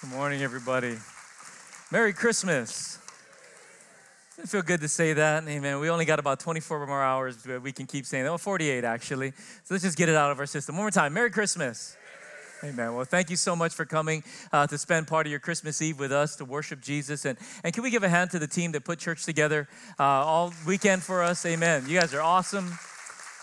Good morning, everybody. Merry Christmas. It feel good to say that. Amen. We only got about 24 more hours, but we can keep saying that. Well, 48 actually. So let's just get it out of our system. One more time. Merry Christmas. Amen. Well, thank you so much for coming uh, to spend part of your Christmas Eve with us to worship Jesus. And, and can we give a hand to the team that put church together uh, all weekend for us? Amen. You guys are awesome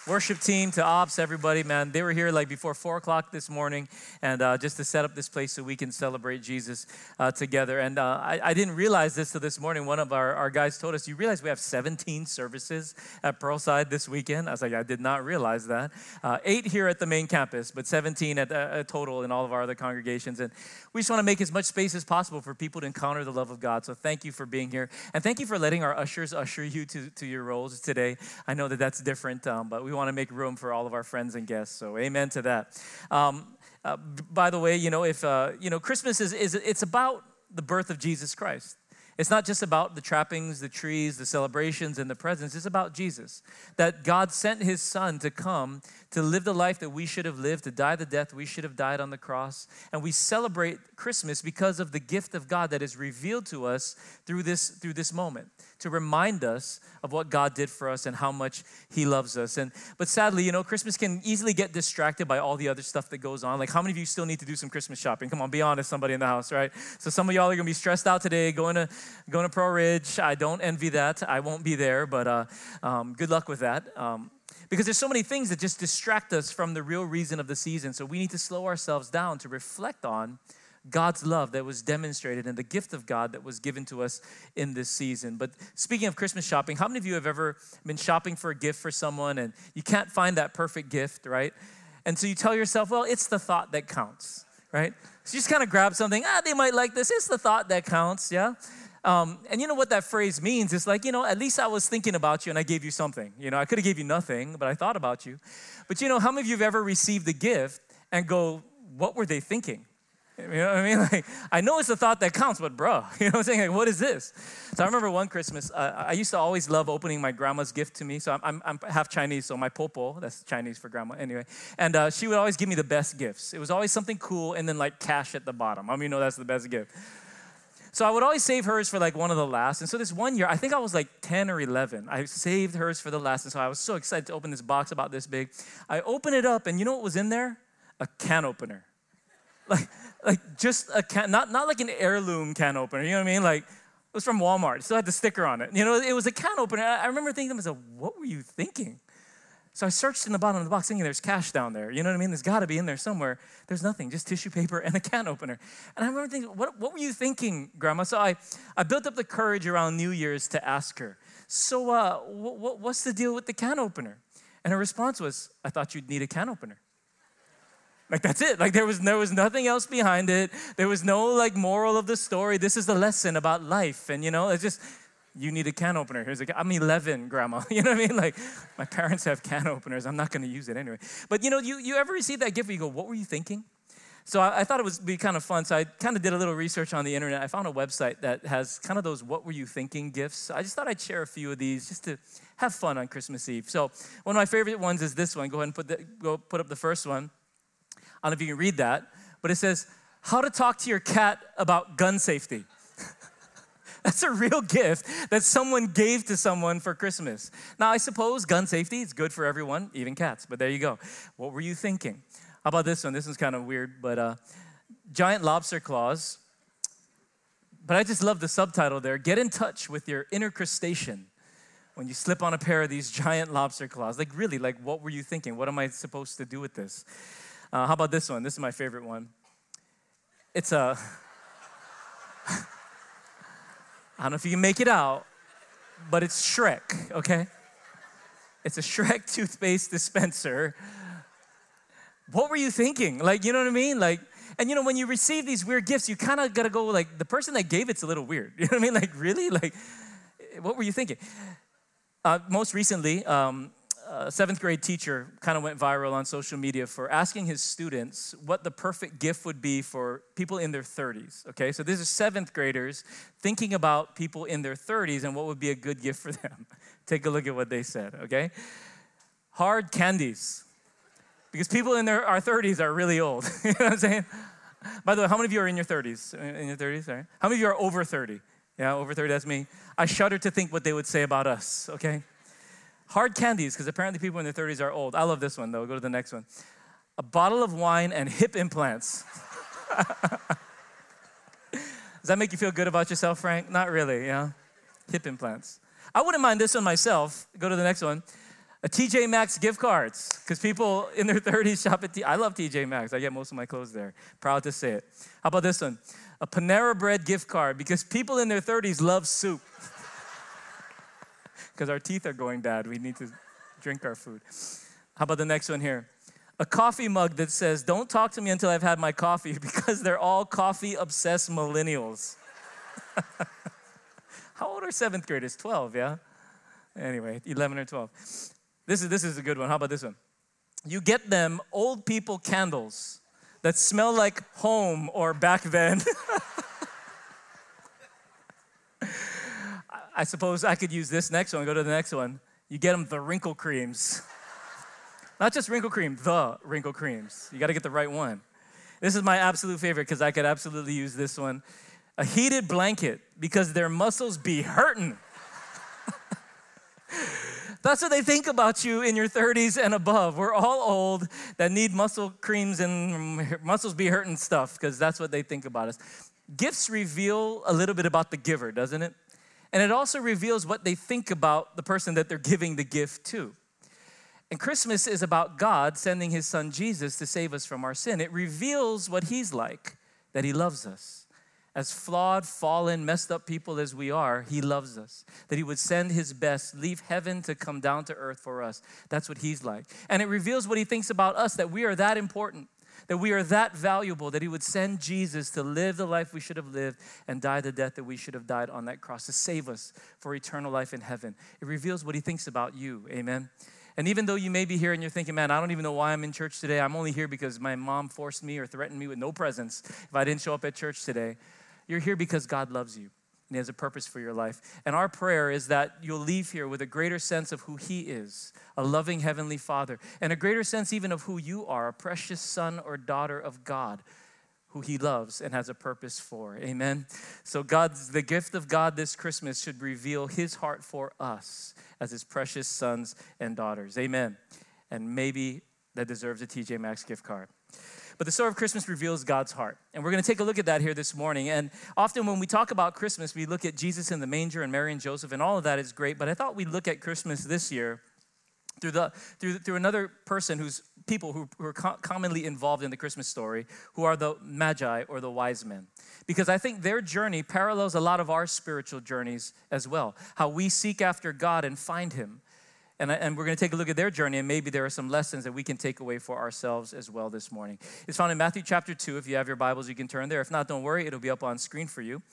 worship team, to ops, everybody, man. They were here like before four o'clock this morning, and uh, just to set up this place so we can celebrate Jesus uh, together. And uh, I, I, didn't realize this till this morning. One of our, our guys told us, "You realize we have 17 services at Pearlside this weekend?" I was like, "I did not realize that. Uh, eight here at the main campus, but 17 at uh, total in all of our other congregations." And we just want to make as much space as possible for people to encounter the love of God. So thank you for being here, and thank you for letting our ushers usher you to, to your roles today. I know that that's different, um, but we want to make room for all of our friends and guests. So, amen to that. Um, uh, by the way, you know, if, uh, you know, Christmas is, is, it's about the birth of Jesus Christ. It's not just about the trappings, the trees, the celebrations, and the presents. It's about Jesus. That God sent his son to come to live the life that we should have lived, to die the death we should have died on the cross. And we celebrate Christmas because of the gift of God that is revealed to us through this, through this moment to remind us of what God did for us and how much He loves us. And but sadly, you know, Christmas can easily get distracted by all the other stuff that goes on. Like, how many of you still need to do some Christmas shopping? Come on, be honest, somebody in the house, right? So some of y'all are gonna be stressed out today, going to going to Pearlridge. I don't envy that. I won't be there, but uh, um, good luck with that. Um, because there's so many things that just distract us from the real reason of the season. So we need to slow ourselves down to reflect on God's love that was demonstrated and the gift of God that was given to us in this season. But speaking of Christmas shopping, how many of you have ever been shopping for a gift for someone and you can't find that perfect gift, right? And so you tell yourself, well, it's the thought that counts, right? So you just kind of grab something, ah, they might like this. It's the thought that counts, yeah? Um, and you know what that phrase means? It's like, you know, at least I was thinking about you and I gave you something. You know, I could have gave you nothing, but I thought about you. But you know, how many of you have ever received a gift and go, what were they thinking? You know what I mean? Like, I know it's the thought that counts, but bro, you know what I'm saying? Like, what is this? So I remember one Christmas, uh, I used to always love opening my grandma's gift to me. So I'm, I'm, I'm half Chinese, so my popo, that's Chinese for grandma anyway. And uh, she would always give me the best gifts. It was always something cool and then like cash at the bottom. I mean, you know that's the best gift. So I would always save hers for like one of the last. And so this one year, I think I was like 10 or 11. I saved hers for the last. And so I was so excited to open this box about this big. I open it up, and you know what was in there? A can opener. Like, like just a can, not, not like an heirloom can opener, you know what I mean? Like, it was from Walmart. It still had the sticker on it. You know, it was a can opener. I remember thinking to myself, what were you thinking? So I searched in the bottom of the box thinking there's cash down there. You know what I mean? There's got to be in there somewhere. There's nothing, just tissue paper and a can opener. And I remember thinking, what, what were you thinking, Grandma? So I, I built up the courage around New Year's to ask her, so uh, what, what's the deal with the can opener? And her response was, I thought you'd need a can opener. Like that's it. Like there was there was nothing else behind it. There was no like moral of the story. This is the lesson about life. And you know, it's just you need a can opener. Here's a I'm 11, grandma. You know what I mean? Like my parents have can openers. I'm not going to use it anyway. But you know, you you ever receive that gift where you go, "What were you thinking?" So I, I thought it would be kind of fun. So I kind of did a little research on the internet. I found a website that has kind of those "What were you thinking?" gifts. I just thought I'd share a few of these just to have fun on Christmas Eve. So one of my favorite ones is this one. Go ahead and put the, go put up the first one. I don't know if you can read that, but it says, How to talk to your cat about gun safety. That's a real gift that someone gave to someone for Christmas. Now, I suppose gun safety is good for everyone, even cats, but there you go. What were you thinking? How about this one? This one's kind of weird, but uh, giant lobster claws. But I just love the subtitle there. Get in touch with your inner crustacean when you slip on a pair of these giant lobster claws. Like, really, like, what were you thinking? What am I supposed to do with this? Uh, how about this one? This is my favorite one. It's a, I don't know if you can make it out, but it's Shrek, okay? It's a Shrek toothpaste dispenser. What were you thinking? Like, you know what I mean? Like, and you know, when you receive these weird gifts, you kind of gotta go, like, the person that gave it's a little weird. You know what I mean? Like, really? Like, what were you thinking? Uh, most recently, um, a seventh grade teacher kind of went viral on social media for asking his students what the perfect gift would be for people in their 30s. Okay, so these are seventh graders thinking about people in their 30s and what would be a good gift for them. Take a look at what they said, okay? Hard candies. Because people in their, our 30s are really old. you know what I'm saying? By the way, how many of you are in your 30s? In your 30s, right? How many of you are over 30? Yeah, over 30, that's me. I shudder to think what they would say about us, okay? Hard candies, because apparently people in their 30s are old. I love this one, though. Go to the next one. A bottle of wine and hip implants. Does that make you feel good about yourself, Frank? Not really, yeah? Hip implants. I wouldn't mind this one myself. Go to the next one. A TJ Maxx gift cards, because people in their 30s shop at T. I love TJ Maxx. I get most of my clothes there. Proud to say it. How about this one? A Panera Bread gift card, because people in their 30s love soup. Because our teeth are going bad. We need to drink our food. How about the next one here? A coffee mug that says, Don't talk to me until I've had my coffee, because they're all coffee obsessed millennials. How old are seventh graders? 12, yeah? Anyway, 11 or 12. This is, this is a good one. How about this one? You get them old people candles that smell like home or back then. I suppose I could use this next one. Go to the next one. You get them the wrinkle creams. Not just wrinkle cream, the wrinkle creams. You got to get the right one. This is my absolute favorite because I could absolutely use this one. A heated blanket because their muscles be hurting. That's what they think about you in your 30s and above. We're all old that need muscle creams and muscles be hurting stuff because that's what they think about us. Gifts reveal a little bit about the giver, doesn't it? And it also reveals what they think about the person that they're giving the gift to. And Christmas is about God sending his son Jesus to save us from our sin. It reveals what he's like, that he loves us as flawed, fallen, messed up people as we are, He loves us. That He would send His best, leave heaven to come down to earth for us. That's what He's like. And it reveals what He thinks about us that we are that important, that we are that valuable, that He would send Jesus to live the life we should have lived and die the death that we should have died on that cross to save us for eternal life in heaven. It reveals what He thinks about you. Amen. And even though you may be here and you're thinking, man, I don't even know why I'm in church today. I'm only here because my mom forced me or threatened me with no presents if I didn't show up at church today. You're here because God loves you and He has a purpose for your life. And our prayer is that you'll leave here with a greater sense of who He is, a loving Heavenly Father, and a greater sense even of who you are, a precious son or daughter of God who he loves and has a purpose for. Amen. So God's the gift of God this Christmas should reveal his heart for us as his precious sons and daughters. Amen. And maybe that deserves a TJ Maxx gift card. But the story of Christmas reveals God's heart. And we're going to take a look at that here this morning. And often when we talk about Christmas, we look at Jesus in the manger and Mary and Joseph, and all of that is great. But I thought we'd look at Christmas this year through, the, through, through another person who's people who, who are co- commonly involved in the Christmas story, who are the Magi or the wise men. Because I think their journey parallels a lot of our spiritual journeys as well. How we seek after God and find Him. And, and we're going to take a look at their journey, and maybe there are some lessons that we can take away for ourselves as well this morning. It's found in Matthew chapter 2. If you have your Bibles, you can turn there. If not, don't worry, it'll be up on screen for you.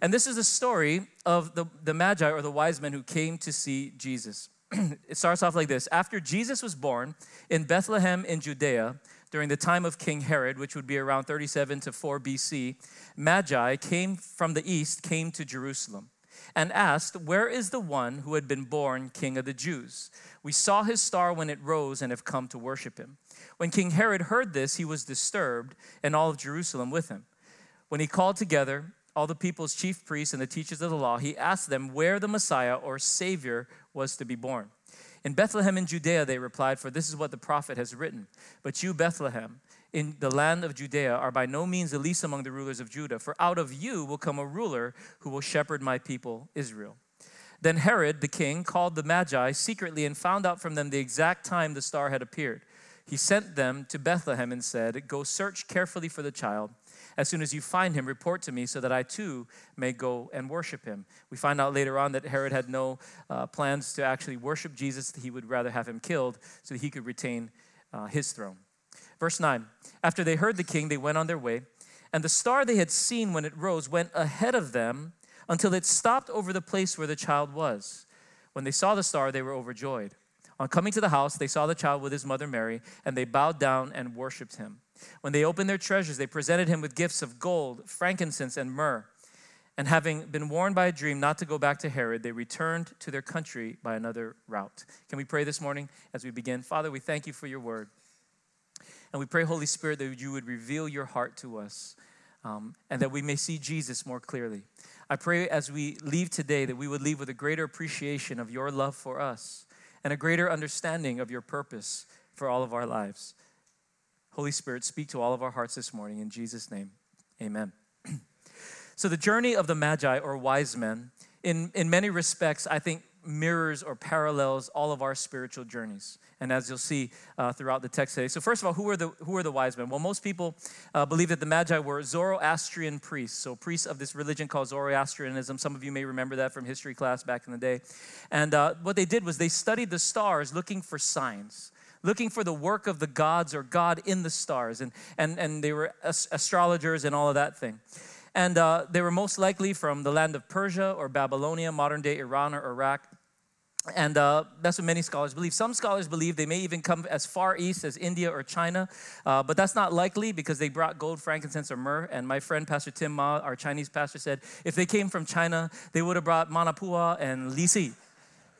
And this is the story of the, the Magi or the wise men who came to see Jesus. it starts off like this After Jesus was born in Bethlehem in Judea, during the time of King Herod, which would be around 37 to 4 BC, Magi came from the east, came to Jerusalem and asked, Where is the one who had been born king of the Jews? We saw his star when it rose and have come to worship him. When King Herod heard this, he was disturbed, and all of Jerusalem with him. When he called together all the people's chief priests and the teachers of the law, he asked them where the Messiah or Savior was to be born. In Bethlehem in Judea, they replied, For this is what the prophet has written. But you, Bethlehem, in the land of Judea are by no means the least among the rulers of Judah, for out of you will come a ruler who will shepherd my people Israel. Then Herod the king called the Magi secretly and found out from them the exact time the star had appeared. He sent them to Bethlehem and said, Go search carefully for the child. As soon as you find him, report to me so that I too may go and worship him. We find out later on that Herod had no uh, plans to actually worship Jesus, he would rather have him killed so that he could retain uh, his throne. Verse 9 After they heard the king, they went on their way, and the star they had seen when it rose went ahead of them until it stopped over the place where the child was. When they saw the star, they were overjoyed. On coming to the house, they saw the child with his mother Mary, and they bowed down and worshiped him. When they opened their treasures, they presented him with gifts of gold, frankincense, and myrrh. And having been warned by a dream not to go back to Herod, they returned to their country by another route. Can we pray this morning as we begin? Father, we thank you for your word. And we pray, Holy Spirit, that you would reveal your heart to us um, and that we may see Jesus more clearly. I pray as we leave today that we would leave with a greater appreciation of your love for us and a greater understanding of your purpose for all of our lives. Holy Spirit, speak to all of our hearts this morning. In Jesus' name, amen. so, the journey of the Magi or wise men, in, in many respects, I think mirrors or parallels all of our spiritual journeys and as you'll see uh, throughout the text today. So, first of all, who are the, who are the wise men? Well, most people uh, believe that the Magi were Zoroastrian priests, so priests of this religion called Zoroastrianism. Some of you may remember that from history class back in the day. And uh, what they did was they studied the stars looking for signs looking for the work of the gods or God in the stars. And, and, and they were astrologers and all of that thing. And uh, they were most likely from the land of Persia or Babylonia, modern day Iran or Iraq. And uh, that's what many scholars believe. Some scholars believe they may even come as far east as India or China, uh, but that's not likely because they brought gold, frankincense, or myrrh. And my friend Pastor Tim Ma, our Chinese pastor, said if they came from China, they would have brought Manapua and Lisi.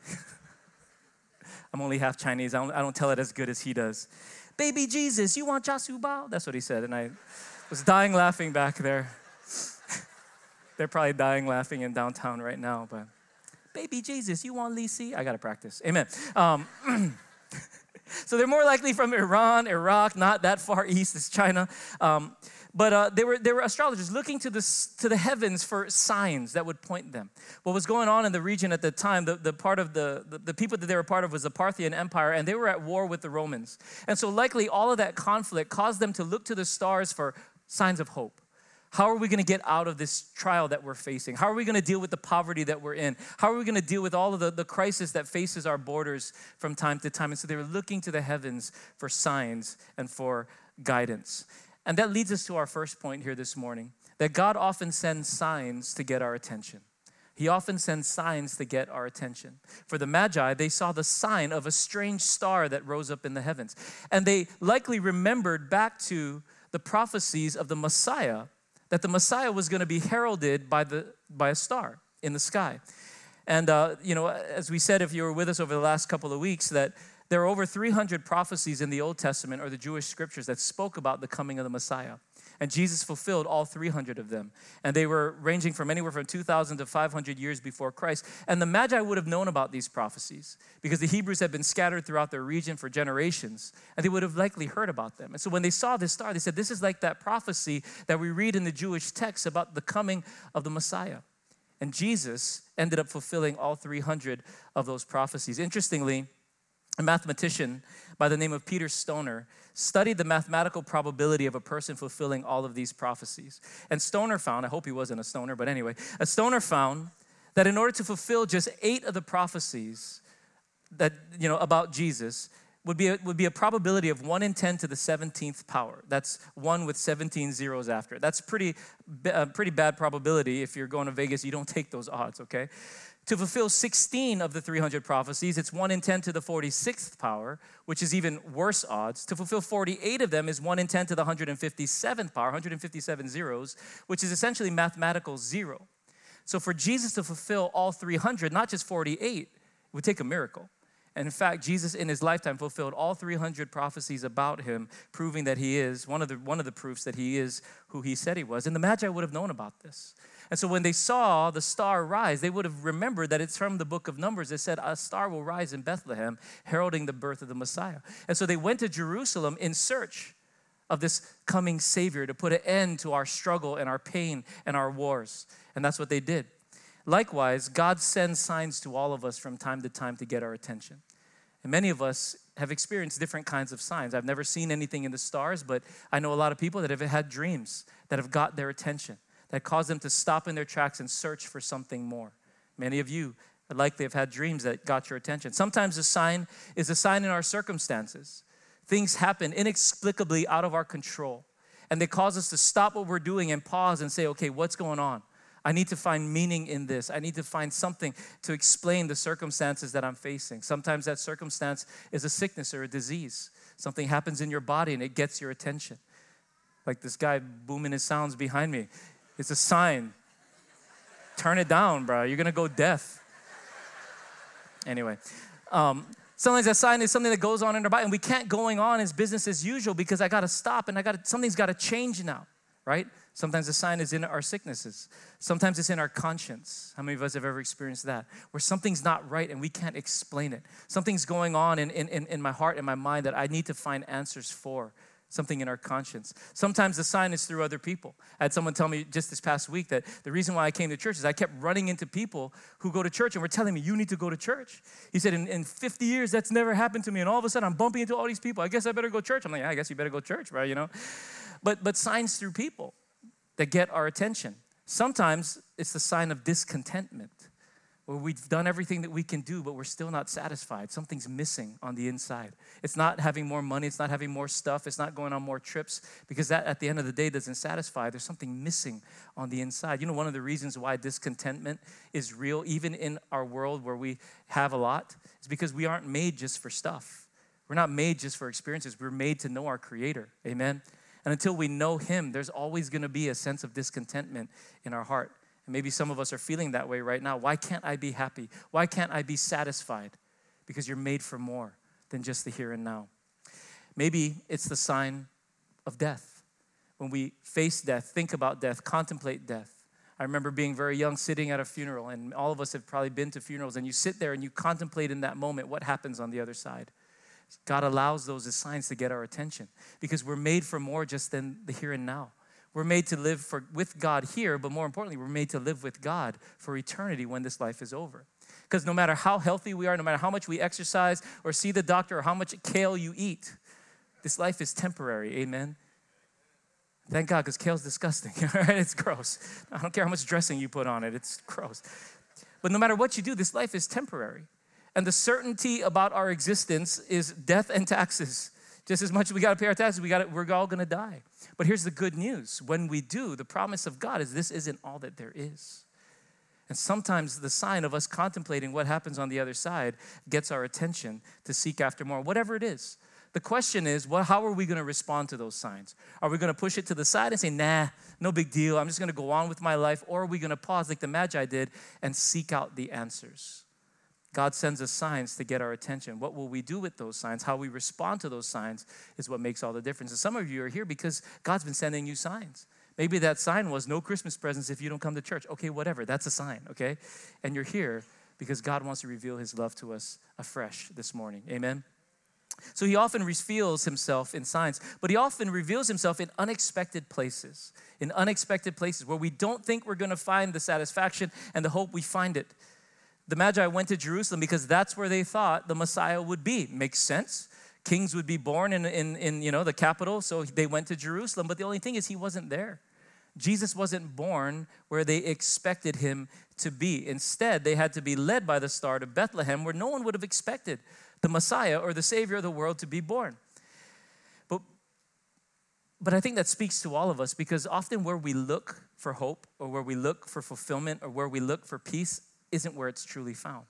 I'm only half Chinese. I don't, I don't, tell it as good as he does. Baby Jesus, you want char siu bao? That's what he said. And I was dying laughing back there. They're probably dying laughing in downtown right now, but baby Jesus, you want Lisi? I got to practice. Amen. Um, so they're more likely from Iran, Iraq, not that far east as China. Um, but uh, they, were, they were astrologers looking to the, to the heavens for signs that would point them. What was going on in the region at the time, the, the part of the, the, the people that they were part of was the Parthian Empire, and they were at war with the Romans. And so likely all of that conflict caused them to look to the stars for signs of hope. How are we going to get out of this trial that we're facing? How are we going to deal with the poverty that we're in? How are we going to deal with all of the, the crisis that faces our borders from time to time? And so they were looking to the heavens for signs and for guidance. And that leads us to our first point here this morning that God often sends signs to get our attention. He often sends signs to get our attention. For the Magi, they saw the sign of a strange star that rose up in the heavens. And they likely remembered back to the prophecies of the Messiah that the Messiah was going to be heralded by, the, by a star in the sky. And, uh, you know, as we said, if you were with us over the last couple of weeks, that there are over 300 prophecies in the Old Testament or the Jewish scriptures that spoke about the coming of the Messiah. And Jesus fulfilled all 300 of them. And they were ranging from anywhere from 2,000 to 500 years before Christ. And the Magi would have known about these prophecies because the Hebrews had been scattered throughout their region for generations. And they would have likely heard about them. And so when they saw this star, they said, This is like that prophecy that we read in the Jewish text about the coming of the Messiah. And Jesus ended up fulfilling all 300 of those prophecies. Interestingly, a mathematician by the name of Peter Stoner studied the mathematical probability of a person fulfilling all of these prophecies. And Stoner found, I hope he wasn't a stoner, but anyway, a Stoner found that in order to fulfill just eight of the prophecies that, you know, about Jesus, would be, a, would be a probability of 1 in 10 to the 17th power. That's 1 with 17 zeros after. That's pretty, a pretty bad probability. If you're going to Vegas, you don't take those odds, okay? To fulfill 16 of the 300 prophecies, it's 1 in 10 to the 46th power, which is even worse odds. To fulfill 48 of them is 1 in 10 to the 157th power, 157 zeros, which is essentially mathematical zero. So for Jesus to fulfill all 300, not just 48, would take a miracle. And in fact, Jesus in his lifetime fulfilled all 300 prophecies about him, proving that he is one of the, one of the proofs that he is who he said he was. And the Magi would have known about this. And so when they saw the star rise, they would have remembered that it's from the book of Numbers. It said, A star will rise in Bethlehem, heralding the birth of the Messiah. And so they went to Jerusalem in search of this coming Savior to put an end to our struggle and our pain and our wars. And that's what they did. Likewise, God sends signs to all of us from time to time to get our attention. And many of us have experienced different kinds of signs. I've never seen anything in the stars, but I know a lot of people that have had dreams that have got their attention, that caused them to stop in their tracks and search for something more. Many of you likely have had dreams that got your attention. Sometimes a sign is a sign in our circumstances. Things happen inexplicably out of our control, and they cause us to stop what we're doing and pause and say, okay, what's going on? I need to find meaning in this. I need to find something to explain the circumstances that I'm facing. Sometimes that circumstance is a sickness or a disease. Something happens in your body and it gets your attention. Like this guy booming his sounds behind me. It's a sign. Turn it down, bro. You're to go deaf. Anyway, um, Sometimes that sign is something that goes on in our body, and we can't going on as business as usual because I got to stop and I gotta something's got to change now, right? Sometimes the sign is in our sicknesses. Sometimes it's in our conscience. How many of us have ever experienced that? Where something's not right and we can't explain it. Something's going on in, in, in my heart and my mind that I need to find answers for something in our conscience. Sometimes the sign is through other people. I had someone tell me just this past week that the reason why I came to church is I kept running into people who go to church and were telling me, You need to go to church. He said, In, in 50 years, that's never happened to me. And all of a sudden, I'm bumping into all these people. I guess I better go church. I'm like, yeah, I guess you better go church, right? You know? But, but signs through people that get our attention. Sometimes it's the sign of discontentment where we've done everything that we can do, but we're still not satisfied. Something's missing on the inside. It's not having more money, it's not having more stuff, it's not going on more trips, because that at the end of the day doesn't satisfy. There's something missing on the inside. You know, one of the reasons why discontentment is real, even in our world where we have a lot, is because we aren't made just for stuff. We're not made just for experiences, we're made to know our Creator. Amen? And until we know Him, there's always gonna be a sense of discontentment in our heart. And maybe some of us are feeling that way right now. Why can't I be happy? Why can't I be satisfied? Because you're made for more than just the here and now. Maybe it's the sign of death. When we face death, think about death, contemplate death. I remember being very young, sitting at a funeral, and all of us have probably been to funerals, and you sit there and you contemplate in that moment what happens on the other side. God allows those signs to get our attention because we're made for more just than the here and now. We're made to live for, with God here, but more importantly, we're made to live with God for eternity when this life is over. Because no matter how healthy we are, no matter how much we exercise or see the doctor or how much kale you eat, this life is temporary. Amen. Thank God, because kale's disgusting. All right, it's gross. I don't care how much dressing you put on it, it's gross. But no matter what you do, this life is temporary. And the certainty about our existence is death and taxes. Just as much as we got to pay our taxes, we got we're all going to die. But here's the good news when we do, the promise of God is this isn't all that there is. And sometimes the sign of us contemplating what happens on the other side gets our attention to seek after more, whatever it is. The question is, well, how are we going to respond to those signs? Are we going to push it to the side and say, nah, no big deal, I'm just going to go on with my life? Or are we going to pause like the Magi did and seek out the answers? God sends us signs to get our attention. What will we do with those signs? How we respond to those signs is what makes all the difference. And some of you are here because God's been sending you signs. Maybe that sign was no Christmas presents if you don't come to church. Okay, whatever. That's a sign, okay? And you're here because God wants to reveal his love to us afresh this morning. Amen. So he often reveals himself in signs, but he often reveals himself in unexpected places, in unexpected places where we don't think we're going to find the satisfaction and the hope we find it the Magi went to Jerusalem because that's where they thought the Messiah would be. Makes sense. Kings would be born in, in, in you know, the capital, so they went to Jerusalem. But the only thing is, he wasn't there. Jesus wasn't born where they expected him to be. Instead, they had to be led by the star to Bethlehem, where no one would have expected the Messiah or the Savior of the world to be born. But, but I think that speaks to all of us because often where we look for hope or where we look for fulfillment or where we look for peace isn't where it's truly found.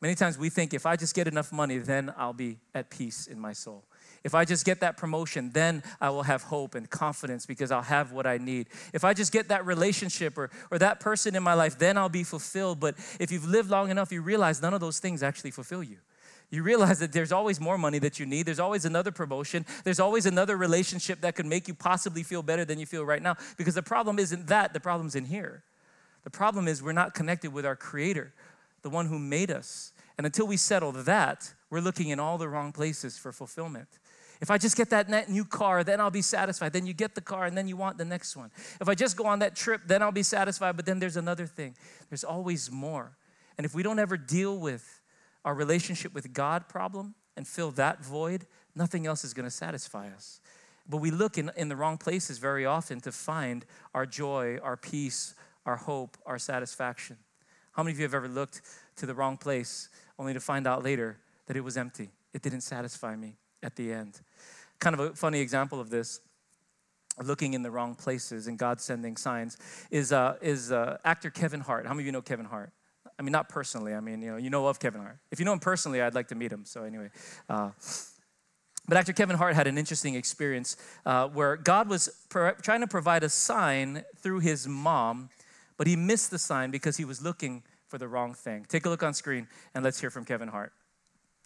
Many times we think if I just get enough money, then I'll be at peace in my soul. If I just get that promotion, then I will have hope and confidence because I'll have what I need. If I just get that relationship or, or that person in my life, then I'll be fulfilled. But if you've lived long enough, you realize none of those things actually fulfill you. You realize that there's always more money that you need. There's always another promotion. There's always another relationship that could make you possibly feel better than you feel right now. Because the problem isn't that, the problem's in here. The problem is we're not connected with our Creator, the one who made us. And until we settle that, we're looking in all the wrong places for fulfillment. If I just get that new car, then I'll be satisfied. Then you get the car and then you want the next one. If I just go on that trip, then I'll be satisfied. But then there's another thing. There's always more. And if we don't ever deal with our relationship with God problem and fill that void, nothing else is going to satisfy us. But we look in, in the wrong places very often to find our joy, our peace, our hope, our satisfaction. How many of you have ever looked to the wrong place only to find out later that it was empty? It didn't satisfy me at the end. Kind of a funny example of this, looking in the wrong places and God sending signs, is, uh, is uh, actor Kevin Hart. How many of you know Kevin Hart? I mean, not personally. I mean, you know, you know of Kevin Hart. If you know him personally, I'd like to meet him. So anyway, uh, but actor Kevin Hart had an interesting experience uh, where God was trying to provide a sign through his mom but he missed the sign because he was looking for the wrong thing. Take a look on screen and let's hear from Kevin Hart.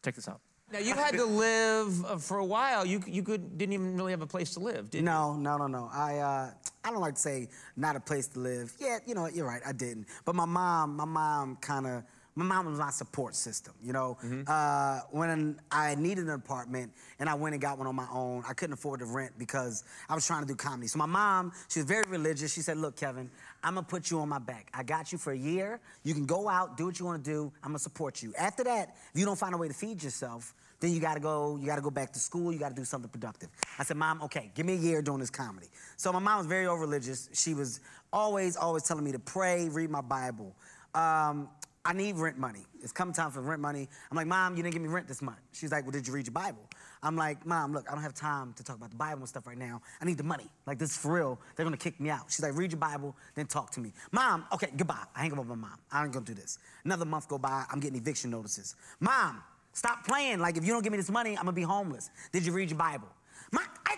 Check this out. Now you had to live uh, for a while. You you could didn't even really have a place to live, did you? No, no, no, no. I uh, I don't like to say not a place to live. Yeah, you know, you're right. I didn't. But my mom, my mom kind of. My mom was my support system, you know. Uh, when I needed an apartment and I went and got one on my own, I couldn't afford to rent because I was trying to do comedy. So my mom, she was very religious. She said, "Look, Kevin, I'm gonna put you on my back. I got you for a year. You can go out, do what you want to do. I'm gonna support you. After that, if you don't find a way to feed yourself, then you gotta go, you gotta go back to school, you gotta do something productive. I said, Mom, okay, give me a year doing this comedy. So my mom was very over religious. She was always, always telling me to pray, read my Bible. Um, I need rent money. It's come time for rent money. I'm like, Mom, you didn't give me rent this month. She's like, Well, did you read your Bible? I'm like, Mom, look, I don't have time to talk about the Bible and stuff right now. I need the money. Like, this is for real. They're gonna kick me out. She's like, Read your Bible, then talk to me. Mom, okay, goodbye. I hang up with my mom. I ain't gonna do this. Another month go by, I'm getting eviction notices. Mom, Stop playing. Like, if you don't give me this money, I'm gonna be homeless. Did you read your Bible? My, I,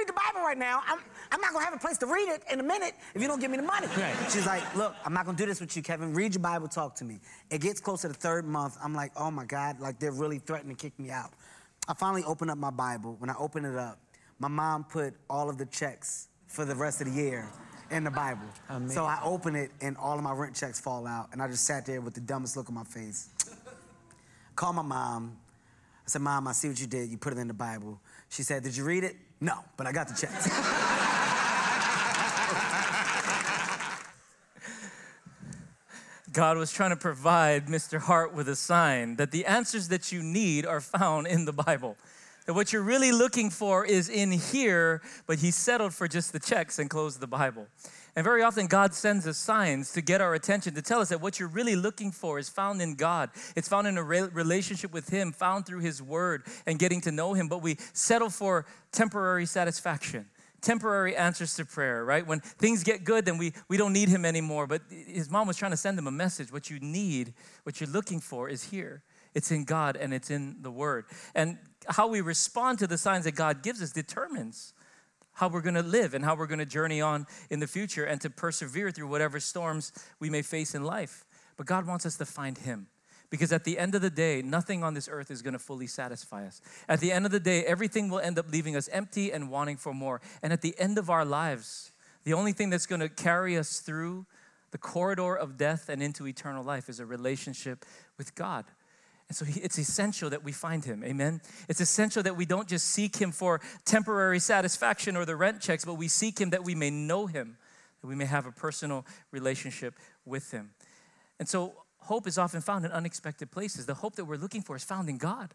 read the Bible right now. I'm, I'm not gonna have a place to read it in a minute if you don't give me the money. Right. She's like, look, I'm not gonna do this with you, Kevin. Read your Bible, talk to me. It gets close to the third month. I'm like, oh my God, like they're really threatening to kick me out. I finally open up my Bible. When I open it up, my mom put all of the checks for the rest of the year in the Bible. Amazing. So I open it and all of my rent checks fall out, and I just sat there with the dumbest look on my face. Call my mom. I said, Mom, I see what you did. You put it in the Bible. She said, Did you read it? No, but I got the checks. God was trying to provide Mr. Hart with a sign that the answers that you need are found in the Bible. That what you're really looking for is in here, but he settled for just the checks and closed the Bible. And very often, God sends us signs to get our attention, to tell us that what you're really looking for is found in God. It's found in a re- relationship with Him, found through His Word and getting to know Him. But we settle for temporary satisfaction, temporary answers to prayer, right? When things get good, then we, we don't need Him anymore. But his mom was trying to send him a message. What you need, what you're looking for is here. It's in God and it's in the Word. And how we respond to the signs that God gives us determines how we're going to live and how we're going to journey on in the future and to persevere through whatever storms we may face in life. But God wants us to find Him. Because at the end of the day, nothing on this earth is going to fully satisfy us. At the end of the day, everything will end up leaving us empty and wanting for more. And at the end of our lives, the only thing that's going to carry us through the corridor of death and into eternal life is a relationship with God. And so he, it's essential that we find him. Amen. It's essential that we don't just seek him for temporary satisfaction or the rent checks, but we seek him that we may know him, that we may have a personal relationship with him. And so hope is often found in unexpected places. The hope that we're looking for is found in God.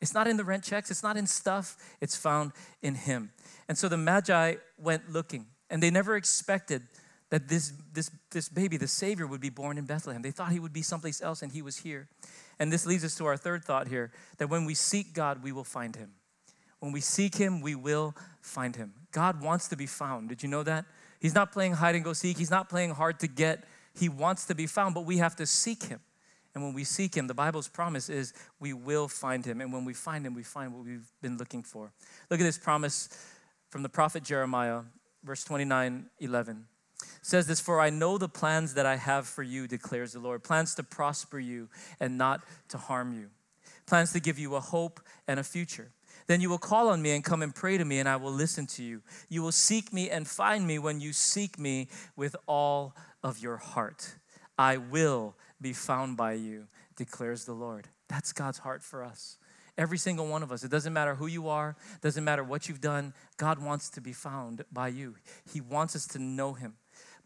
It's not in the rent checks, it's not in stuff, it's found in him. And so the Magi went looking, and they never expected that this, this, this baby, the Savior, would be born in Bethlehem. They thought he would be someplace else, and he was here. And this leads us to our third thought here that when we seek God, we will find him. When we seek him, we will find him. God wants to be found. Did you know that? He's not playing hide and go seek, he's not playing hard to get. He wants to be found, but we have to seek him. And when we seek him, the Bible's promise is we will find him. And when we find him, we find what we've been looking for. Look at this promise from the prophet Jeremiah, verse 29 11 says this For I know the plans that I have for you, declares the Lord plans to prosper you and not to harm you, plans to give you a hope and a future. Then you will call on me and come and pray to me, and I will listen to you. You will seek me and find me when you seek me with all of your heart. I will be found by you, declares the Lord. That's God's heart for us. Every single one of us. It doesn't matter who you are, doesn't matter what you've done. God wants to be found by you. He wants us to know Him.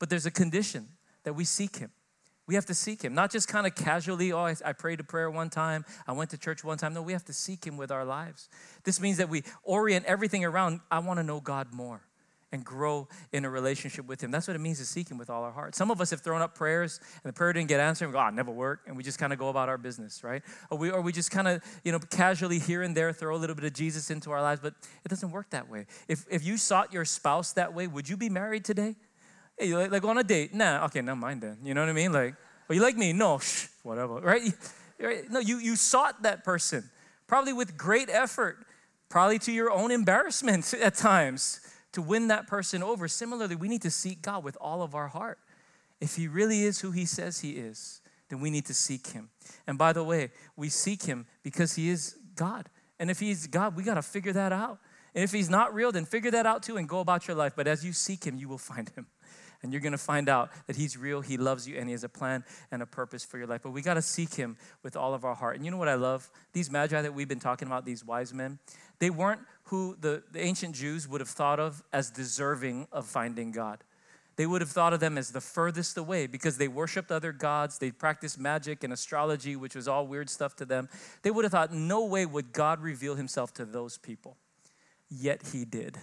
But there's a condition that we seek Him. We have to seek Him, not just kind of casually, oh, I, I prayed a prayer one time, I went to church one time. No, we have to seek Him with our lives. This means that we orient everything around, I want to know God more and grow in a relationship with Him. That's what it means to seek Him with all our heart. Some of us have thrown up prayers and the prayer didn't get answered. And we go, oh, never worked. And we just kind of go about our business, right? Or we, or we just kind of, you know, casually here and there throw a little bit of Jesus into our lives, but it doesn't work that way. If, if you sought your spouse that way, would you be married today? Hey, you like, like on a date? Nah, okay, never mind then. You know what I mean? Like, oh, you like me? No, shh, whatever, right? No, you, you sought that person, probably with great effort, probably to your own embarrassment at times to win that person over. Similarly, we need to seek God with all of our heart. If He really is who He says He is, then we need to seek Him. And by the way, we seek Him because He is God. And if He's God, we got to figure that out. And if He's not real, then figure that out too and go about your life. But as you seek Him, you will find Him. And you're going to find out that He's real, He loves you, and He has a plan and a purpose for your life. But we got to seek Him with all of our heart. And you know what I love? These magi that we've been talking about, these wise men, they weren't who the, the ancient Jews would have thought of as deserving of finding God. They would have thought of them as the furthest away because they worshiped other gods. They practiced magic and astrology, which was all weird stuff to them. They would have thought, no way would God reveal himself to those people. Yet he did.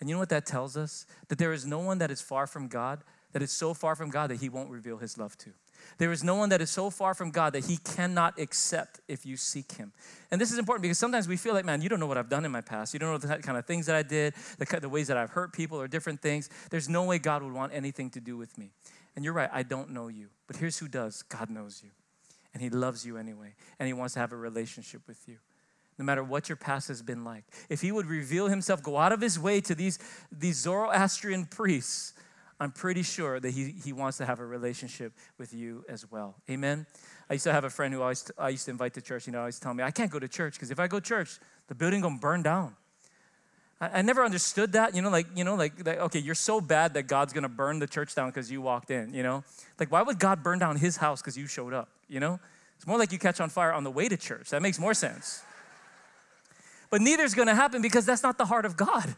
And you know what that tells us? That there is no one that is far from God, that is so far from God that he won't reveal his love to. There is no one that is so far from God that he cannot accept if you seek him. And this is important because sometimes we feel like, man, you don't know what I've done in my past. You don't know the kind of things that I did, the, the ways that I've hurt people or different things. There's no way God would want anything to do with me. And you're right, I don't know you. But here's who does God knows you. And he loves you anyway. And he wants to have a relationship with you no matter what your past has been like. If he would reveal himself, go out of his way to these, these Zoroastrian priests, I'm pretty sure that he, he wants to have a relationship with you as well. Amen? I used to have a friend who to, I used to invite to church, you know, always tell me, I can't go to church because if I go to church, the building gonna burn down. I, I never understood that, you know, like, you know, like, like, okay, you're so bad that God's gonna burn the church down because you walked in, you know? Like, why would God burn down his house because you showed up, you know? It's more like you catch on fire on the way to church. That makes more sense. But neither is gonna happen because that's not the heart of God.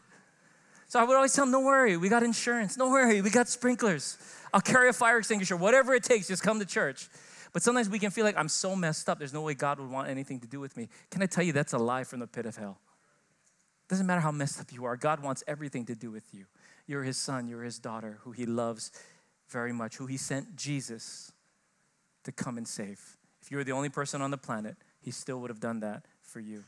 So I would always tell them, don't worry, we got insurance. Don't worry, we got sprinklers. I'll carry a fire extinguisher. Whatever it takes, just come to church. But sometimes we can feel like I'm so messed up, there's no way God would want anything to do with me. Can I tell you that's a lie from the pit of hell? Doesn't matter how messed up you are, God wants everything to do with you. You're his son, you're his daughter, who he loves very much, who he sent Jesus to come and save. If you were the only person on the planet, he still would have done that for you.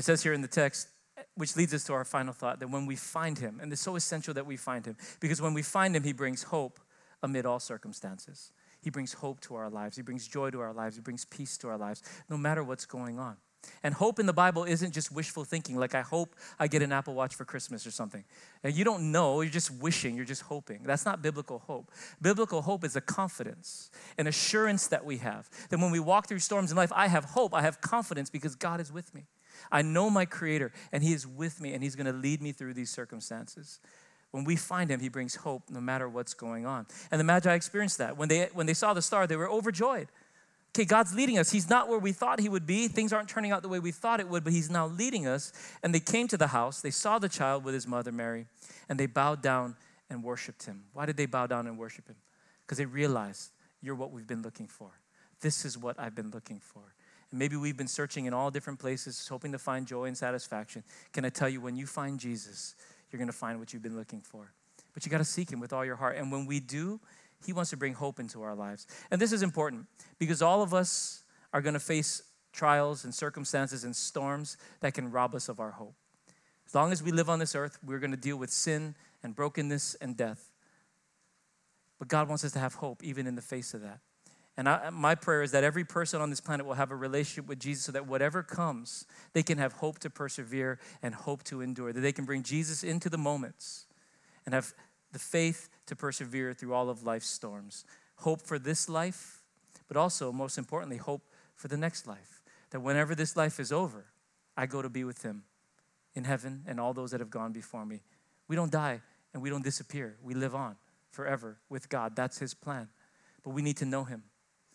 It says here in the text, which leads us to our final thought that when we find him, and it's so essential that we find him, because when we find him, he brings hope amid all circumstances. He brings hope to our lives, he brings joy to our lives, he brings peace to our lives, no matter what's going on. And hope in the Bible isn't just wishful thinking, like I hope I get an Apple Watch for Christmas or something. And you don't know, you're just wishing, you're just hoping. That's not biblical hope. Biblical hope is a confidence, an assurance that we have. That when we walk through storms in life, I have hope, I have confidence because God is with me. I know my Creator, and He is with me, and He's going to lead me through these circumstances. When we find Him, He brings hope no matter what's going on. And the Magi experienced that. When they, when they saw the star, they were overjoyed. Okay, God's leading us. He's not where we thought He would be. Things aren't turning out the way we thought it would, but He's now leading us. And they came to the house, they saw the child with His mother Mary, and they bowed down and worshiped Him. Why did they bow down and worship Him? Because they realized, You're what we've been looking for. This is what I've been looking for. And maybe we've been searching in all different places, hoping to find joy and satisfaction. Can I tell you, when you find Jesus, you're going to find what you've been looking for. But you got to seek Him with all your heart. And when we do, He wants to bring hope into our lives. And this is important because all of us are going to face trials and circumstances and storms that can rob us of our hope. As long as we live on this earth, we're going to deal with sin and brokenness and death. But God wants us to have hope even in the face of that. And I, my prayer is that every person on this planet will have a relationship with Jesus so that whatever comes, they can have hope to persevere and hope to endure, that they can bring Jesus into the moments and have the faith to persevere through all of life's storms. Hope for this life, but also, most importantly, hope for the next life. That whenever this life is over, I go to be with Him in heaven and all those that have gone before me. We don't die and we don't disappear, we live on forever with God. That's His plan. But we need to know Him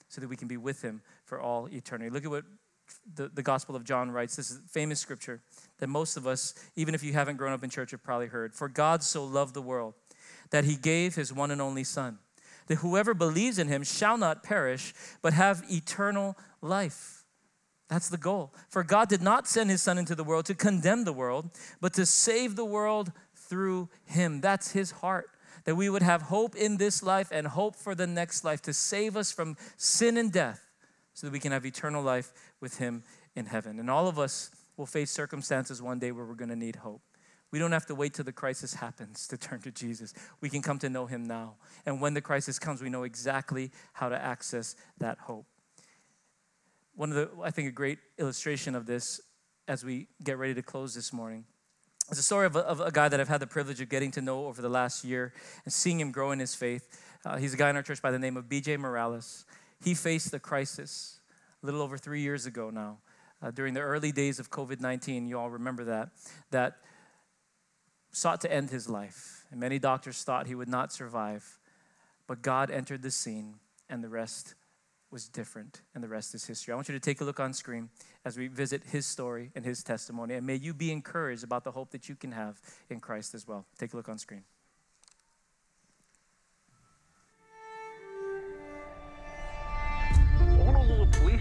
so that we can be with him for all eternity. Look at what the, the Gospel of John writes. This is famous scripture that most of us, even if you haven't grown up in church, have probably heard. For God so loved the world that he gave his one and only Son, that whoever believes in him shall not perish, but have eternal life. That's the goal. For God did not send his Son into the world to condemn the world, but to save the world through him. That's his heart that we would have hope in this life and hope for the next life to save us from sin and death so that we can have eternal life with Him in heaven. And all of us will face circumstances one day where we're going to need hope. We don't have to wait till the crisis happens to turn to Jesus. We can come to know Him now. And when the crisis comes, we know exactly how to access that hope. One of the, I think, a great illustration of this as we get ready to close this morning it's a story of a, of a, guy that I've had the privilege of getting to know over the last year and seeing him grow in his faith. Uh, he's a guy in our church by the name of BJ Morales. He faced the crisis a little over three years ago now. uh, during the early days of COVID 19, you all remember that, that sought to end his life. And many doctors thought he would not survive. But God entered the scene, and the rest was different, and the rest is history. I want you to take a look on screen as we visit his story and his testimony, and may you be encouraged about the hope that you can have in Christ as well. Take a look on screen.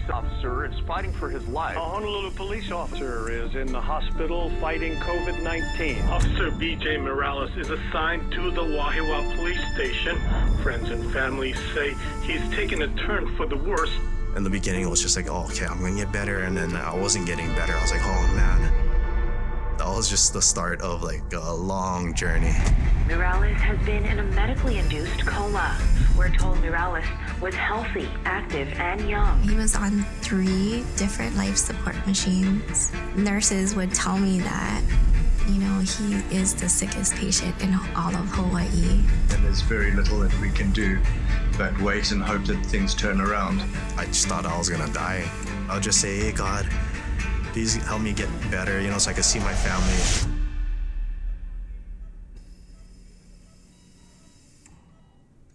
Police officer is fighting for his life. A Honolulu police officer is in the hospital fighting COVID 19. Officer BJ Morales is assigned to the Wahiawa police station. Friends and family say he's taken a turn for the worse. In the beginning, it was just like, oh, okay, I'm gonna get better. And then I wasn't getting better. I was like, oh man. That was just the start of like a long journey. Morales has been in a medically induced coma. We're told Morales was healthy, active, and young. He was on three different life support machines. Nurses would tell me that, you know, he is the sickest patient in all of Hawaii. And there's very little that we can do but wait and hope that things turn around. I just thought I was gonna die. I'll just say, hey, God, please help me get better, you know, so I can see my family.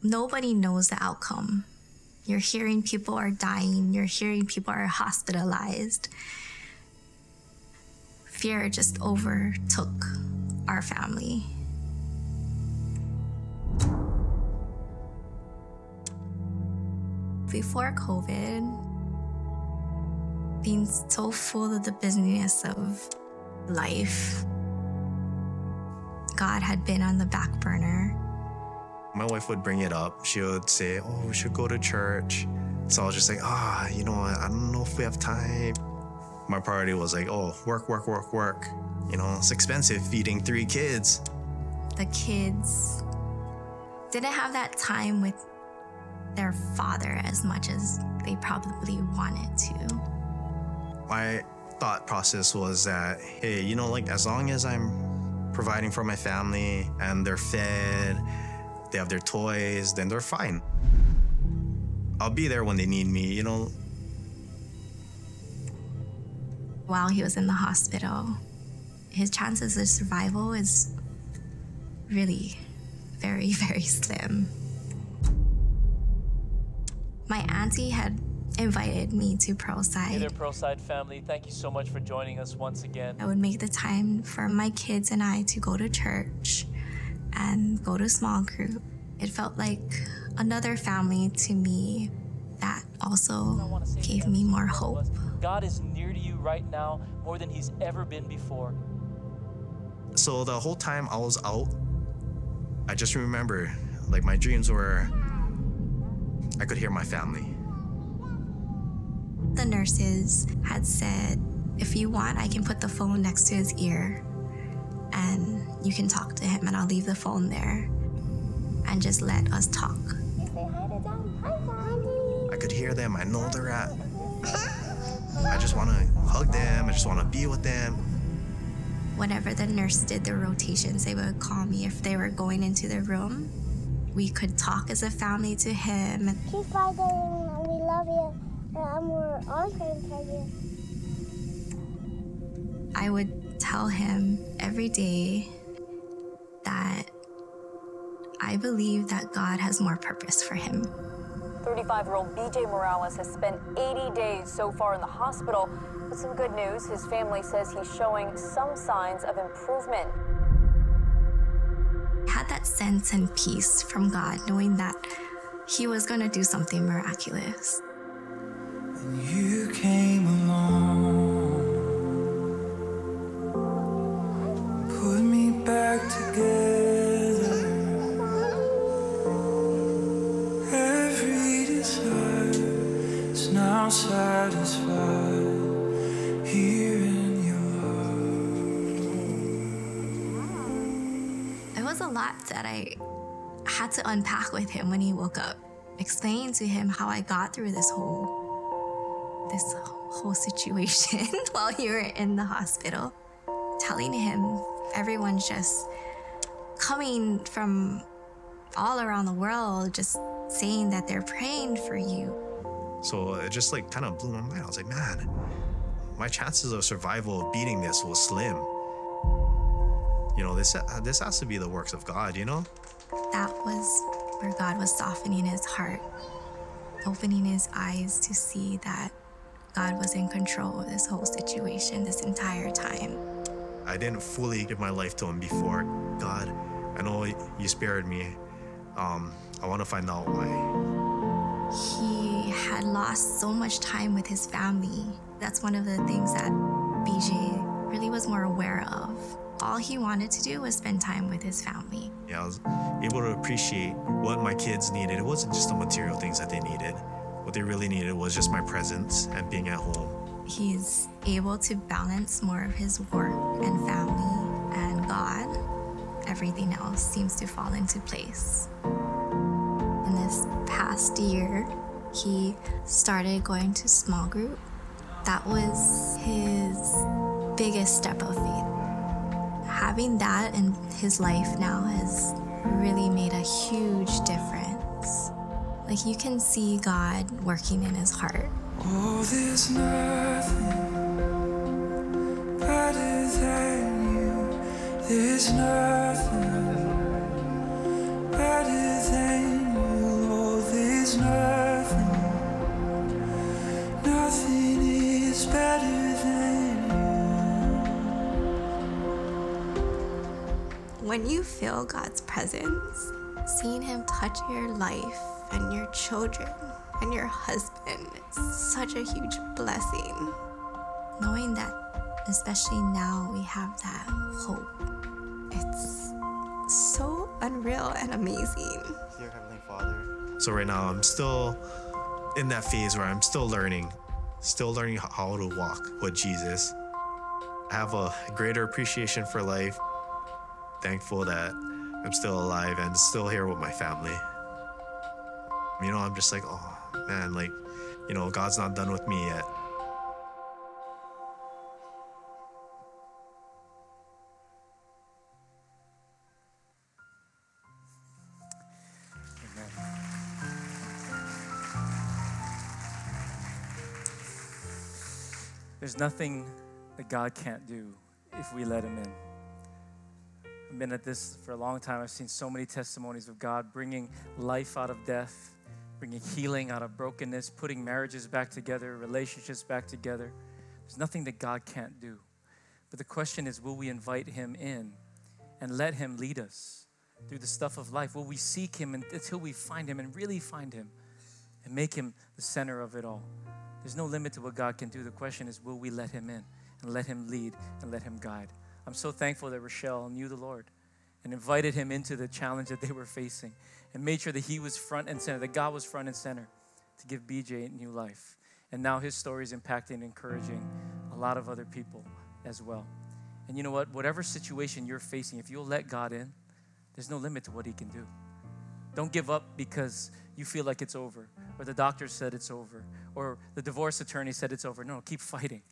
Nobody knows the outcome. You're hearing people are dying, you're hearing people are hospitalized. Fear just overtook our family. Before COVID, being so full of the busyness of life, God had been on the back burner. My wife would bring it up. She would say, oh, we should go to church. So I was just like, ah, you know what? I don't know if we have time. My priority was like, oh, work, work, work, work. You know, it's expensive feeding three kids. The kids didn't have that time with their father as much as they probably wanted to. My thought process was that, hey, you know, like as long as I'm providing for my family and they're fed, they have their toys, then they're fine. I'll be there when they need me, you know. While he was in the hospital, his chances of survival is really very, very slim. My auntie had invited me to Hey Pearlridge. there, Pearlridge family. Thank you so much for joining us once again. I would make the time for my kids and I to go to church and go to small group. It felt like another family to me that also gave me more hope. God is near to you right now more than he's ever been before. So the whole time I was out, I just remember like my dreams were I could hear my family. The nurses had said, if you want, I can put the phone next to his ear and you can talk to him, and I'll leave the phone there and just let us talk. I could hear them. I know they're at. I just want to hug them. I just want to be with them. Whenever the nurse did the rotations, they would call me if they were going into the room. We could talk as a family to him. and Keep fighting, and we love you, and I'm more on praying for you. I would tell him every day that I believe that God has more purpose for him. 35 year old BJ Morales has spent 80 days so far in the hospital. But some good news his family says he's showing some signs of improvement. I had that sense and peace from God, knowing that He was going to do something miraculous. You came that I had to unpack with him when he woke up, explain to him how I got through this whole this whole situation while you were in the hospital. Telling him everyone's just coming from all around the world just saying that they're praying for you. So it just like kind of blew my mind. I was like, man, my chances of survival of beating this was slim. You know, this this has to be the works of God, you know? That was where God was softening his heart, opening his eyes to see that God was in control of this whole situation this entire time. I didn't fully give my life to him before. God, I know you spared me. Um, I want to find out why. He had lost so much time with his family. That's one of the things that BJ really was more aware of. All he wanted to do was spend time with his family. Yeah, I was able to appreciate what my kids needed. It wasn't just the material things that they needed. What they really needed was just my presence and being at home. He's able to balance more of his work and family and God. Everything else seems to fall into place. In this past year, he started going to small group. That was his biggest step of faith. Having that in his life now has really made a huge difference. Like you can see God working in his heart. Oh, there's nothing better than you. There's nothing When you feel God's presence, seeing him touch your life and your children and your husband is such a huge blessing. Knowing that, especially now, we have that hope. It's so unreal and amazing. Dear Heavenly Father. So right now I'm still in that phase where I'm still learning, still learning how to walk with Jesus. I have a greater appreciation for life. Thankful that I'm still alive and still here with my family. You know, I'm just like, oh man, like, you know, God's not done with me yet. There's nothing that God can't do if we let Him in. Been at this for a long time. I've seen so many testimonies of God bringing life out of death, bringing healing out of brokenness, putting marriages back together, relationships back together. There's nothing that God can't do. But the question is will we invite Him in and let Him lead us through the stuff of life? Will we seek Him until we find Him and really find Him and make Him the center of it all? There's no limit to what God can do. The question is, will we let Him in and let Him lead and let Him guide? I'm so thankful that Rochelle knew the Lord and invited him into the challenge that they were facing and made sure that he was front and center, that God was front and center to give BJ a new life. And now his story is impacting and encouraging a lot of other people as well. And you know what? Whatever situation you're facing, if you'll let God in, there's no limit to what He can do. Don't give up because you feel like it's over, or the doctor said it's over, or the divorce attorney said it's over. No, keep fighting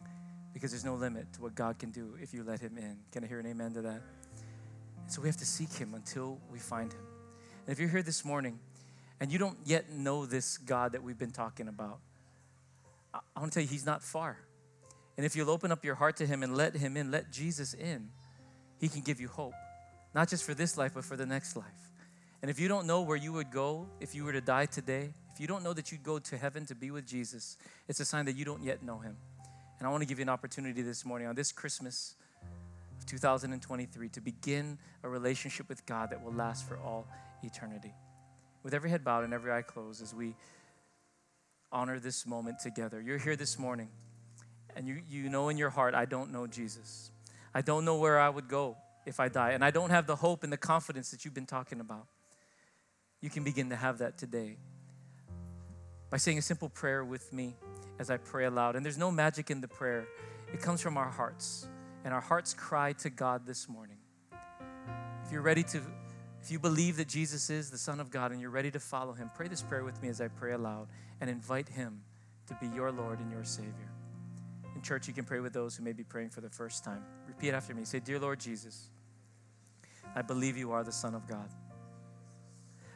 because there's no limit to what God can do if you let Him in. Can I hear an amen to that? And so we have to seek Him until we find Him. And if you're here this morning and you don't yet know this God that we've been talking about, I, I want to tell you, He's not far. And if you'll open up your heart to Him and let Him in, let Jesus in, He can give you hope, not just for this life, but for the next life. And if you don't know where you would go if you were to die today, if you don't know that you'd go to heaven to be with Jesus, it's a sign that you don't yet know Him. And I want to give you an opportunity this morning on this Christmas of 2023 to begin a relationship with God that will last for all eternity. With every head bowed and every eye closed as we honor this moment together. You're here this morning and you, you know in your heart, I don't know Jesus. I don't know where I would go if I die. And I don't have the hope and the confidence that you've been talking about. You can begin to have that today by saying a simple prayer with me as I pray aloud. And there's no magic in the prayer, it comes from our hearts. And our hearts cry to God this morning. If you're ready to, if you believe that Jesus is the Son of God and you're ready to follow Him, pray this prayer with me as I pray aloud and invite Him to be your Lord and your Savior. In church, you can pray with those who may be praying for the first time. Repeat after me. Say, Dear Lord Jesus, I believe you are the Son of God.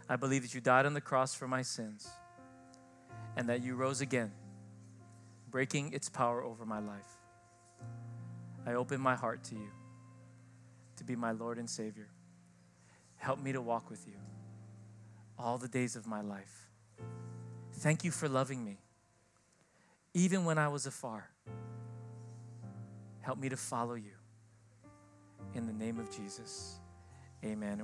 I believe that you died on the cross for my sins and that you rose again, breaking its power over my life. I open my heart to you to be my Lord and Savior. Help me to walk with you all the days of my life. Thank you for loving me, even when I was afar. Help me to follow you. In the name of Jesus, amen.